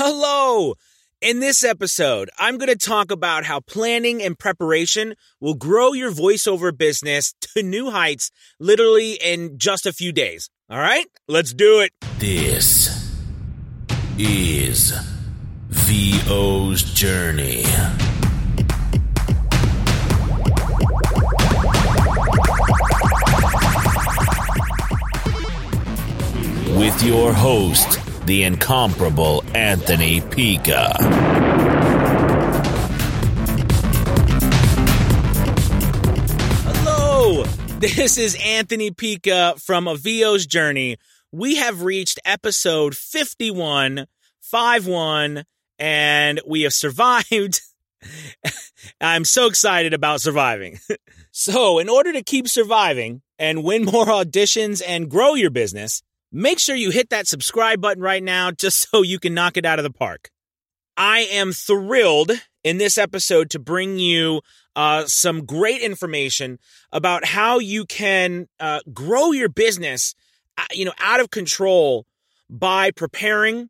Hello! In this episode, I'm going to talk about how planning and preparation will grow your voiceover business to new heights literally in just a few days. All right, let's do it. This is VO's Journey. With your host, the incomparable Anthony Pica. Hello, this is Anthony Pica from A VO's Journey. We have reached episode 51, 51, and we have survived. I'm so excited about surviving. so, in order to keep surviving and win more auditions and grow your business, make sure you hit that subscribe button right now just so you can knock it out of the park. I am thrilled in this episode to bring you uh, some great information about how you can uh, grow your business, uh, you know, out of control by preparing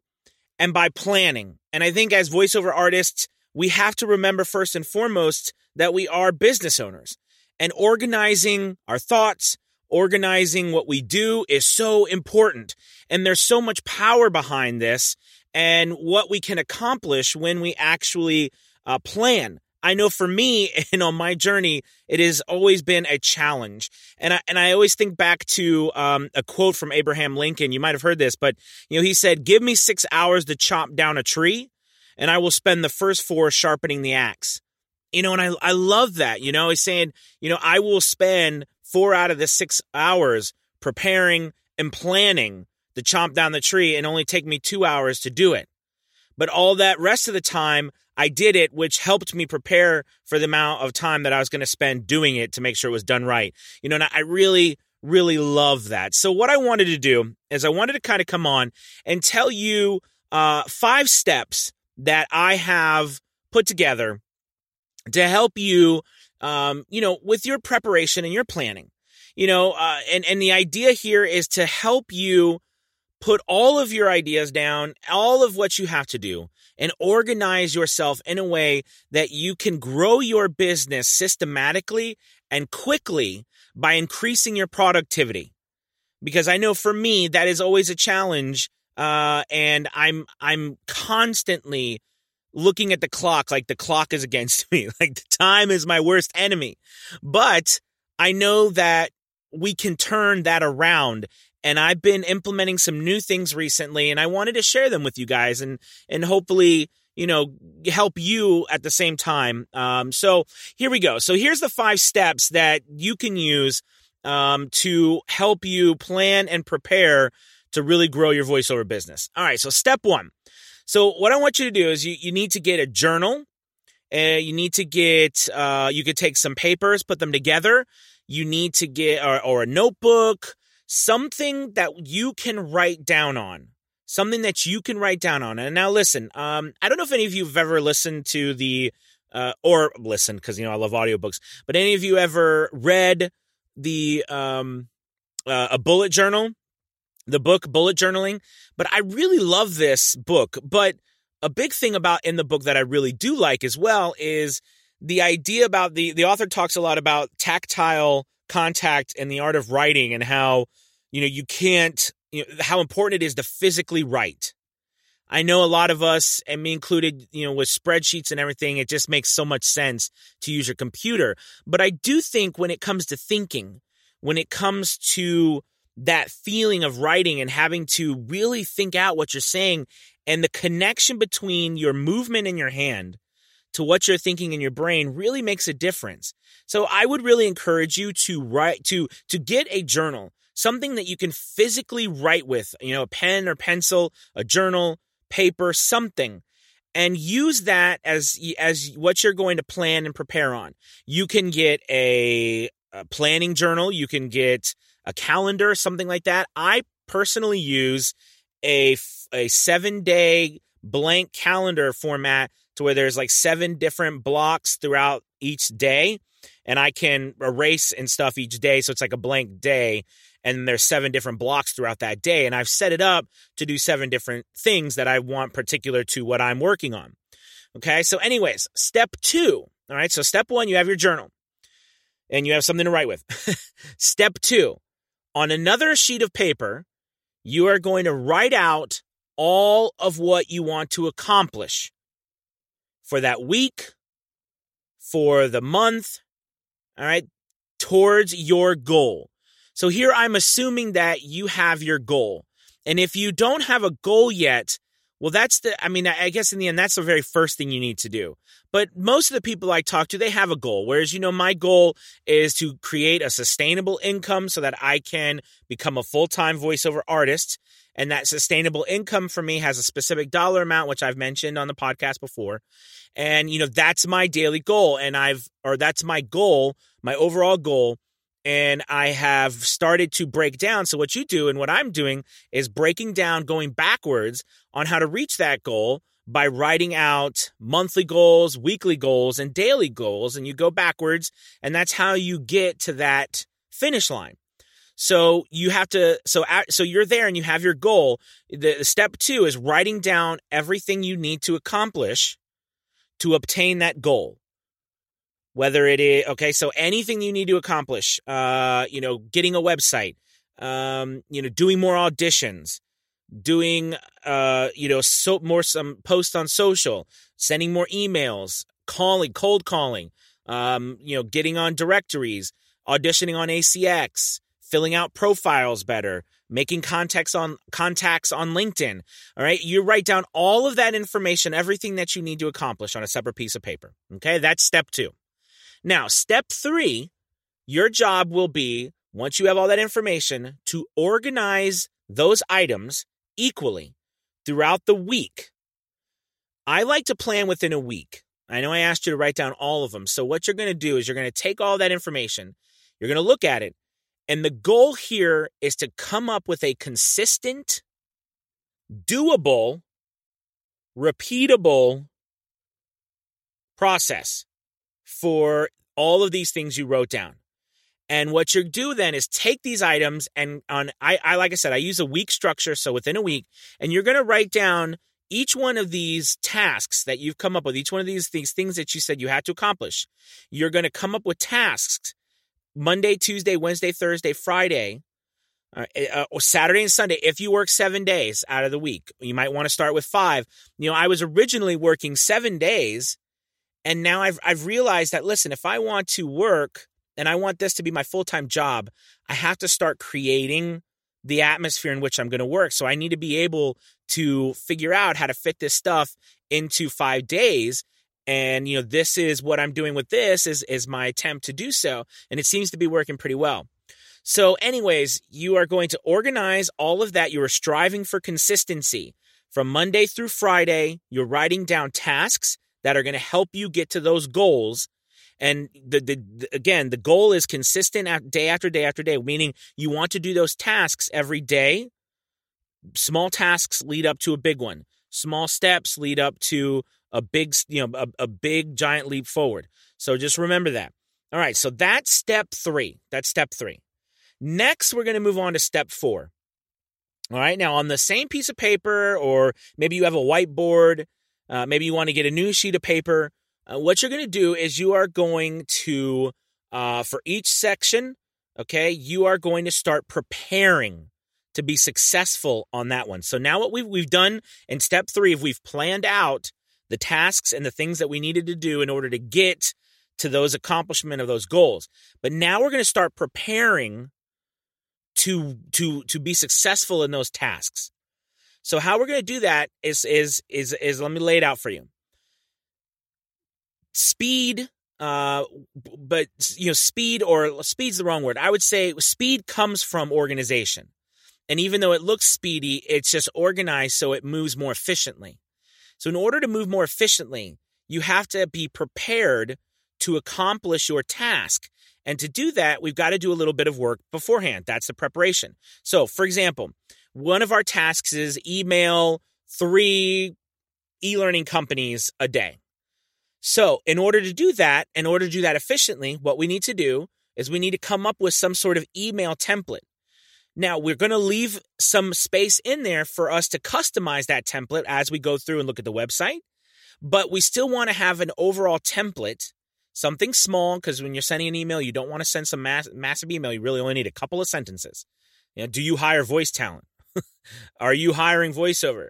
and by planning. And I think as voiceover artists, we have to remember first and foremost that we are business owners and organizing our thoughts, organizing what we do is so important. And there's so much power behind this and what we can accomplish when we actually uh, plan. I know for me and on my journey, it has always been a challenge. And I, and I always think back to um, a quote from Abraham Lincoln. You might have heard this, but you know, he said, give me six hours to chop down a tree and I will spend the first four sharpening the axe. You know, and I, I love that, you know, he's saying, you know, I will spend four out of the six hours preparing and planning to chomp down the tree and only take me two hours to do it. But all that rest of the time, I did it, which helped me prepare for the amount of time that I was going to spend doing it to make sure it was done right. You know, and I really, really love that. So, what I wanted to do is I wanted to kind of come on and tell you uh, five steps that I have put together to help you um, you know, with your preparation and your planning. You know, uh, and and the idea here is to help you put all of your ideas down, all of what you have to do, and organize yourself in a way that you can grow your business systematically and quickly by increasing your productivity. Because I know for me that is always a challenge, uh, and I'm I'm constantly looking at the clock like the clock is against me, like the time is my worst enemy. But I know that we can turn that around and I've been implementing some new things recently and I wanted to share them with you guys and and hopefully you know help you at the same time. Um, so here we go. So here's the five steps that you can use um, to help you plan and prepare to really grow your voiceover business. All right. So step one. So what I want you to do is you, you need to get a journal. and you need to get, uh, you could take some papers, put them together. You need to get, or, or a notebook, something that you can write down on something that you can write down on. And now listen, um, I don't know if any of you have ever listened to the uh, or listened because you know I love audiobooks, but any of you ever read the um, uh, a bullet journal? The book Bullet Journaling. But I really love this book. But a big thing about in the book that I really do like as well is the idea about the the author talks a lot about tactile contact and the art of writing and how you know you can't you know how important it is to physically write. I know a lot of us, and me included, you know, with spreadsheets and everything, it just makes so much sense to use your computer. But I do think when it comes to thinking, when it comes to that feeling of writing and having to really think out what you're saying and the connection between your movement in your hand to what you're thinking in your brain really makes a difference. So I would really encourage you to write to to get a journal, something that you can physically write with, you know, a pen or pencil, a journal, paper, something and use that as as what you're going to plan and prepare on. You can get a, a planning journal, you can get a calendar, something like that. I personally use a a seven day blank calendar format to where there's like seven different blocks throughout each day, and I can erase and stuff each day, so it's like a blank day. and there's seven different blocks throughout that day. And I've set it up to do seven different things that I want particular to what I'm working on. Okay. So, anyways, step two. All right. So, step one, you have your journal and you have something to write with. step two, on another sheet of paper, you are going to write out all of what you want to accomplish for that week, for the month, all right, towards your goal. So here I'm assuming that you have your goal. And if you don't have a goal yet, well, that's the, I mean, I guess in the end, that's the very first thing you need to do. But most of the people I talk to, they have a goal. Whereas, you know, my goal is to create a sustainable income so that I can become a full time voiceover artist. And that sustainable income for me has a specific dollar amount, which I've mentioned on the podcast before. And, you know, that's my daily goal. And I've, or that's my goal, my overall goal. And I have started to break down. So, what you do and what I'm doing is breaking down, going backwards on how to reach that goal by writing out monthly goals, weekly goals, and daily goals. And you go backwards. And that's how you get to that finish line. So you have to so so you're there and you have your goal. The, step 2 is writing down everything you need to accomplish to obtain that goal. Whether it is okay, so anything you need to accomplish, uh, you know, getting a website, um, you know, doing more auditions, doing uh, you know, so more some posts on social, sending more emails, calling, cold calling, um, you know, getting on directories, auditioning on ACX, filling out profiles better, making contacts on contacts on LinkedIn. All right. You write down all of that information, everything that you need to accomplish on a separate piece of paper. Okay. That's step two. Now, step three, your job will be once you have all that information to organize those items equally throughout the week. I like to plan within a week. I know I asked you to write down all of them. So, what you're going to do is you're going to take all that information, you're going to look at it, and the goal here is to come up with a consistent, doable, repeatable process for all of these things you wrote down. And what you do then is take these items and on I, I like I said, I use a week structure, so within a week, and you're gonna write down each one of these tasks that you've come up with, each one of these things, things that you said you had to accomplish. You're gonna come up with tasks Monday, Tuesday, Wednesday, Thursday, Friday, uh, uh, or Saturday and Sunday. If you work seven days out of the week, you might want to start with five. You know, I was originally working seven days, and now I've I've realized that listen, if I want to work and I want this to be my full time job, I have to start creating the atmosphere in which I'm going to work. So I need to be able to figure out how to fit this stuff into five days. And you know this is what i'm doing with this is is my attempt to do so. And it seems to be working pretty well. So anyways you are going to organize all of that. You are striving for consistency. From monday through friday you're writing down tasks that are going to help you get to those goals and the, the, the, again the goal is consistent day after day after day meaning you want to do those tasks every day small tasks lead up to a big one small steps lead up to a big, you know, a, a big giant leap forward. So just remember that. All right. So that's step three. That's step three. Next, we're going to move on to step four. All right. Now, on the same piece of paper, or maybe you have a whiteboard, uh, maybe you want to get a new sheet of paper. Uh, what you're going to do is you are going to, uh, for each section, okay, you are going to start preparing to be successful on that one. So now what we've we've done in step three, if we've planned out the tasks and the things that we needed to do in order to get to those accomplishment of those goals. But now we're going to start preparing to to to be successful in those tasks. So how we're going to do that is is is is let me lay it out for you. Speed uh but you know speed or speed's the wrong word. I would say speed comes from organization. And even though it looks speedy, it's just organized so it moves more efficiently. So, in order to move more efficiently, you have to be prepared to accomplish your task. And to do that, we've got to do a little bit of work beforehand. That's the preparation. So, for example, one of our tasks is email three e learning companies a day. So, in order to do that, in order to do that efficiently, what we need to do is we need to come up with some sort of email template. Now, we're going to leave some space in there for us to customize that template as we go through and look at the website, but we still want to have an overall template, something small, because when you're sending an email, you don't want to send some mass- massive email. You really only need a couple of sentences. You know, do you hire voice talent? Are you hiring voiceover?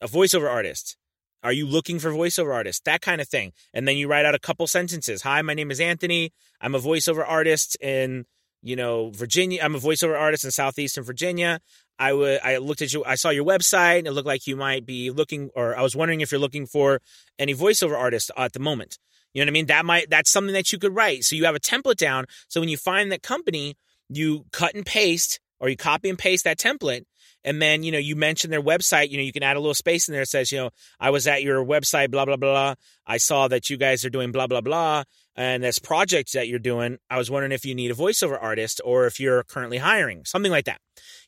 A voiceover artist? Are you looking for voiceover artists? That kind of thing. And then you write out a couple sentences. Hi, my name is Anthony. I'm a voiceover artist in you know, Virginia. I'm a voiceover artist in southeastern Virginia. I would I looked at you I saw your website and it looked like you might be looking or I was wondering if you're looking for any voiceover artists at the moment. You know what I mean? That might that's something that you could write. So you have a template down. So when you find that company, you cut and paste or you copy and paste that template and then, you know, you mention their website, you know, you can add a little space in there that says, you know, I was at your website, blah, blah, blah. I saw that you guys are doing blah, blah, blah. And this project that you're doing, I was wondering if you need a voiceover artist or if you're currently hiring, something like that.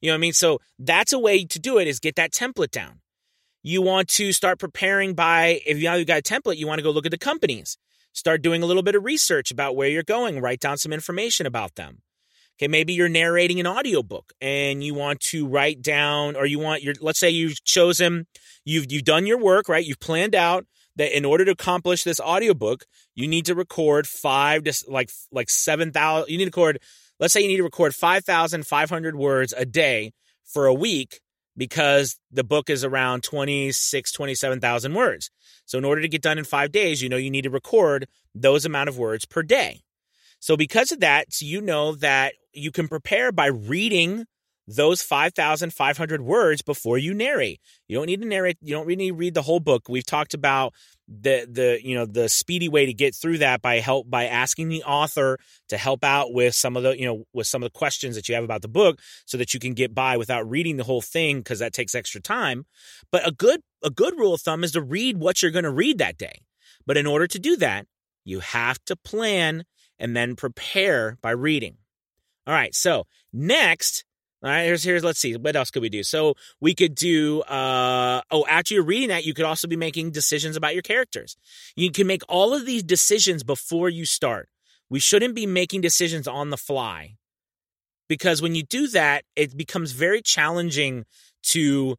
You know what I mean? So that's a way to do it is get that template down. You want to start preparing by, if you now you've got a template, you want to go look at the companies. Start doing a little bit of research about where you're going, write down some information about them. Okay, maybe you're narrating an audiobook and you want to write down or you want your let's say you've chosen you've you've done your work, right? You've planned out that in order to accomplish this audiobook, you need to record 5 to like like 7,000 you need to record let's say you need to record 5,500 words a day for a week because the book is around 26 27,000 words. So in order to get done in 5 days, you know you need to record those amount of words per day. So because of that, you know that you can prepare by reading those 5,500 words before you narrate. You don't need to narrate. You don't really need to read the whole book. We've talked about the the you know the speedy way to get through that by help by asking the author to help out with some of the you know with some of the questions that you have about the book so that you can get by without reading the whole thing because that takes extra time. But a good a good rule of thumb is to read what you're going to read that day. But in order to do that, you have to plan and then prepare by reading. All right, so next, all right, here's here's let's see, what else could we do? So we could do uh oh, after you're reading that, you could also be making decisions about your characters. You can make all of these decisions before you start. We shouldn't be making decisions on the fly. Because when you do that, it becomes very challenging to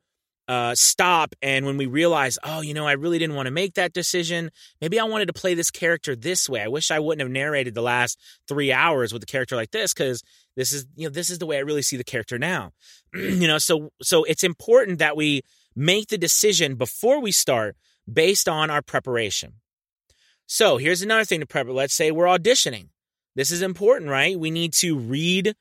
uh, stop and when we realize, oh, you know, I really didn't want to make that decision. Maybe I wanted to play this character this way. I wish I wouldn't have narrated the last three hours with a character like this because this is, you know, this is the way I really see the character now. you know, so so it's important that we make the decision before we start based on our preparation. So here's another thing to prep. Let's say we're auditioning. This is important, right? We need to read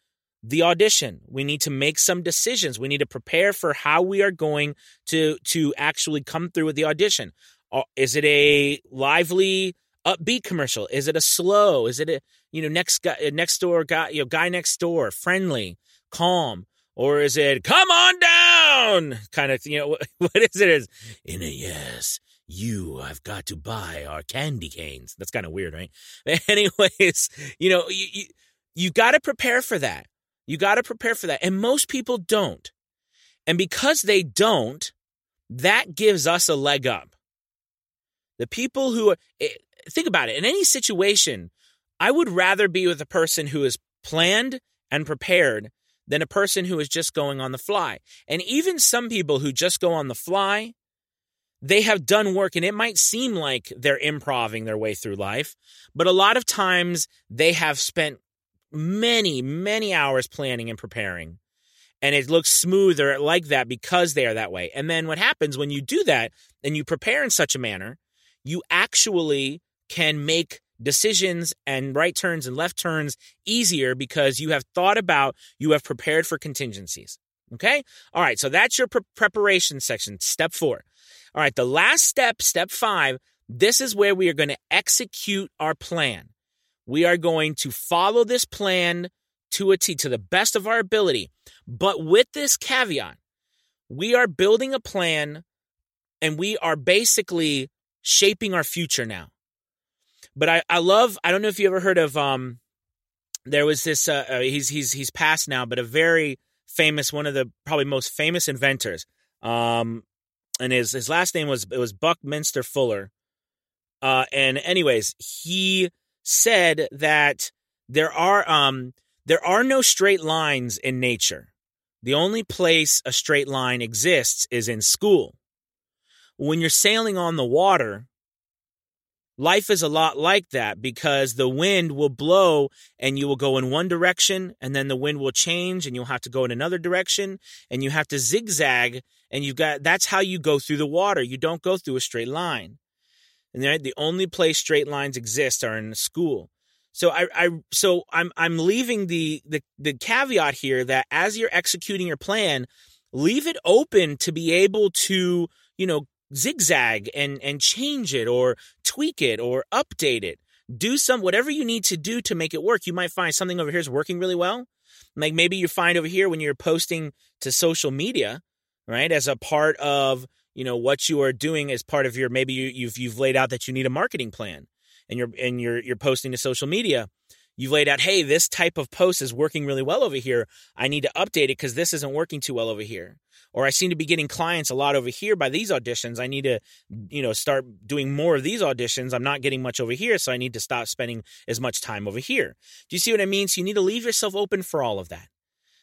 the audition. We need to make some decisions. We need to prepare for how we are going to to actually come through with the audition. Uh, is it a lively, upbeat commercial? Is it a slow? Is it a you know next guy uh, next door guy you know guy next door friendly, calm? Or is it come on down kind of you know what is it is in a yes you have got to buy our candy canes. That's kind of weird, right? anyways, you know, you, you, you got to prepare for that. You got to prepare for that. And most people don't. And because they don't, that gives us a leg up. The people who are, eh, think about it in any situation, I would rather be with a person who is planned and prepared than a person who is just going on the fly. And even some people who just go on the fly, they have done work and it might seem like they're improving their way through life, but a lot of times they have spent many, many hours planning and preparing. And it looks smoother like that because they are that way. And then what happens when you do that and you prepare in such a manner, you actually can make decisions and right turns and left turns easier because you have thought about, you have prepared for contingencies. Okay? All right. So that's your pre- preparation section, step four. All right. The last step, step five, this is where we are going to execute our plan. We are going to follow this plan to a T to the best of our ability. But with this caveat, we are building a plan and we are basically shaping our future now. But I, I love, I don't know if you ever heard of, um, there was this, uh, uh, he's, he's, he's passed now, but a very famous, one of the probably most famous inventors. Um, and his, his last name was, it was Buckminster Fuller. Uh, and anyways, he, said that there are um there are no straight lines in nature. The only place a straight line exists is in school. When you're sailing on the water, life is a lot like that because the wind will blow and you will go in one direction and then the wind will change and you'll have to go in another direction and you have to zigzag and you've got that's how you go through the water. You don't go through a straight line. And the only place straight lines exist are in school. So I, I so I'm I'm leaving the, the the caveat here that as you're executing your plan, leave it open to be able to, you know, zigzag and and change it or tweak it or update it. Do some whatever you need to do to make it work. You might find something over here is working really well. Like maybe you find over here when you're posting to social media, right, as a part of you know what you are doing as part of your maybe you, you've you've laid out that you need a marketing plan and you're and you're you're posting to social media. You've laid out hey this type of post is working really well over here. I need to update it because this isn't working too well over here. Or i seem to be getting clients a lot over here by these auditions. I need to you know start doing more of these auditions. I'm not getting much over here so i need to stop spending as much time over here. Do you see what i mean? So you need to leave yourself open for all of that.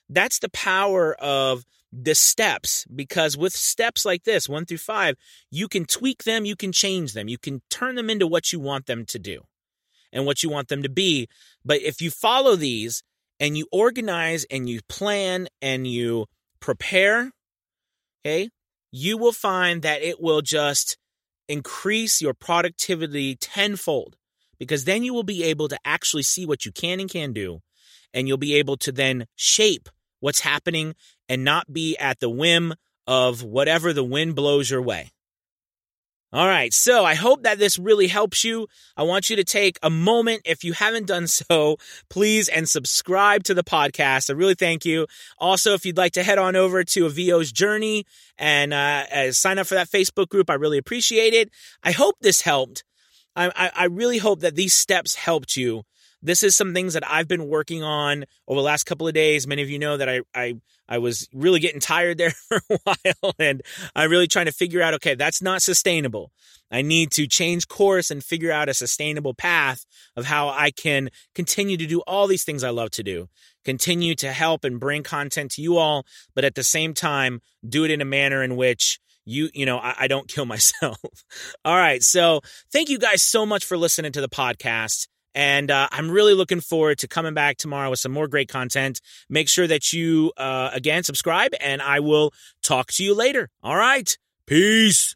That's the power of the steps because with steps like this, one through five, you can tweak them, you can change them, you can turn them into what you want them to do and what you want them to be. But if you follow these and you organize and you plan and you prepare, okay, you will find that it will just increase your productivity tenfold because then you will be able to actually see what you can and can do and you'll be able to then shape what's happening and not be at the whim of whatever the wind blows your way. All right, so I hope that this really helps you. I want you to take a moment, if you haven't done so, please and subscribe to the podcast. I really thank you. Also, if you'd like to head on over to a VO's Journey and uh, uh, sign up for that Facebook group, I really appreciate it. I hope this helped. I, I, I really hope that these steps helped you this is some things that I've been working on over the last couple of days. Many of you know that I I I was really getting tired there for a while and I'm really trying to figure out okay, that's not sustainable. I need to change course and figure out a sustainable path of how I can continue to do all these things I love to do. Continue to help and bring content to you all, but at the same time, do it in a manner in which you you know I, I, don't kill myself all right so thank you guys so much for listening to the podcast and uh, I'm really looking forward to coming back tomorrow with some more great content. Make sure that you, uh, again, subscribe, and I will talk to you later. All right. Peace.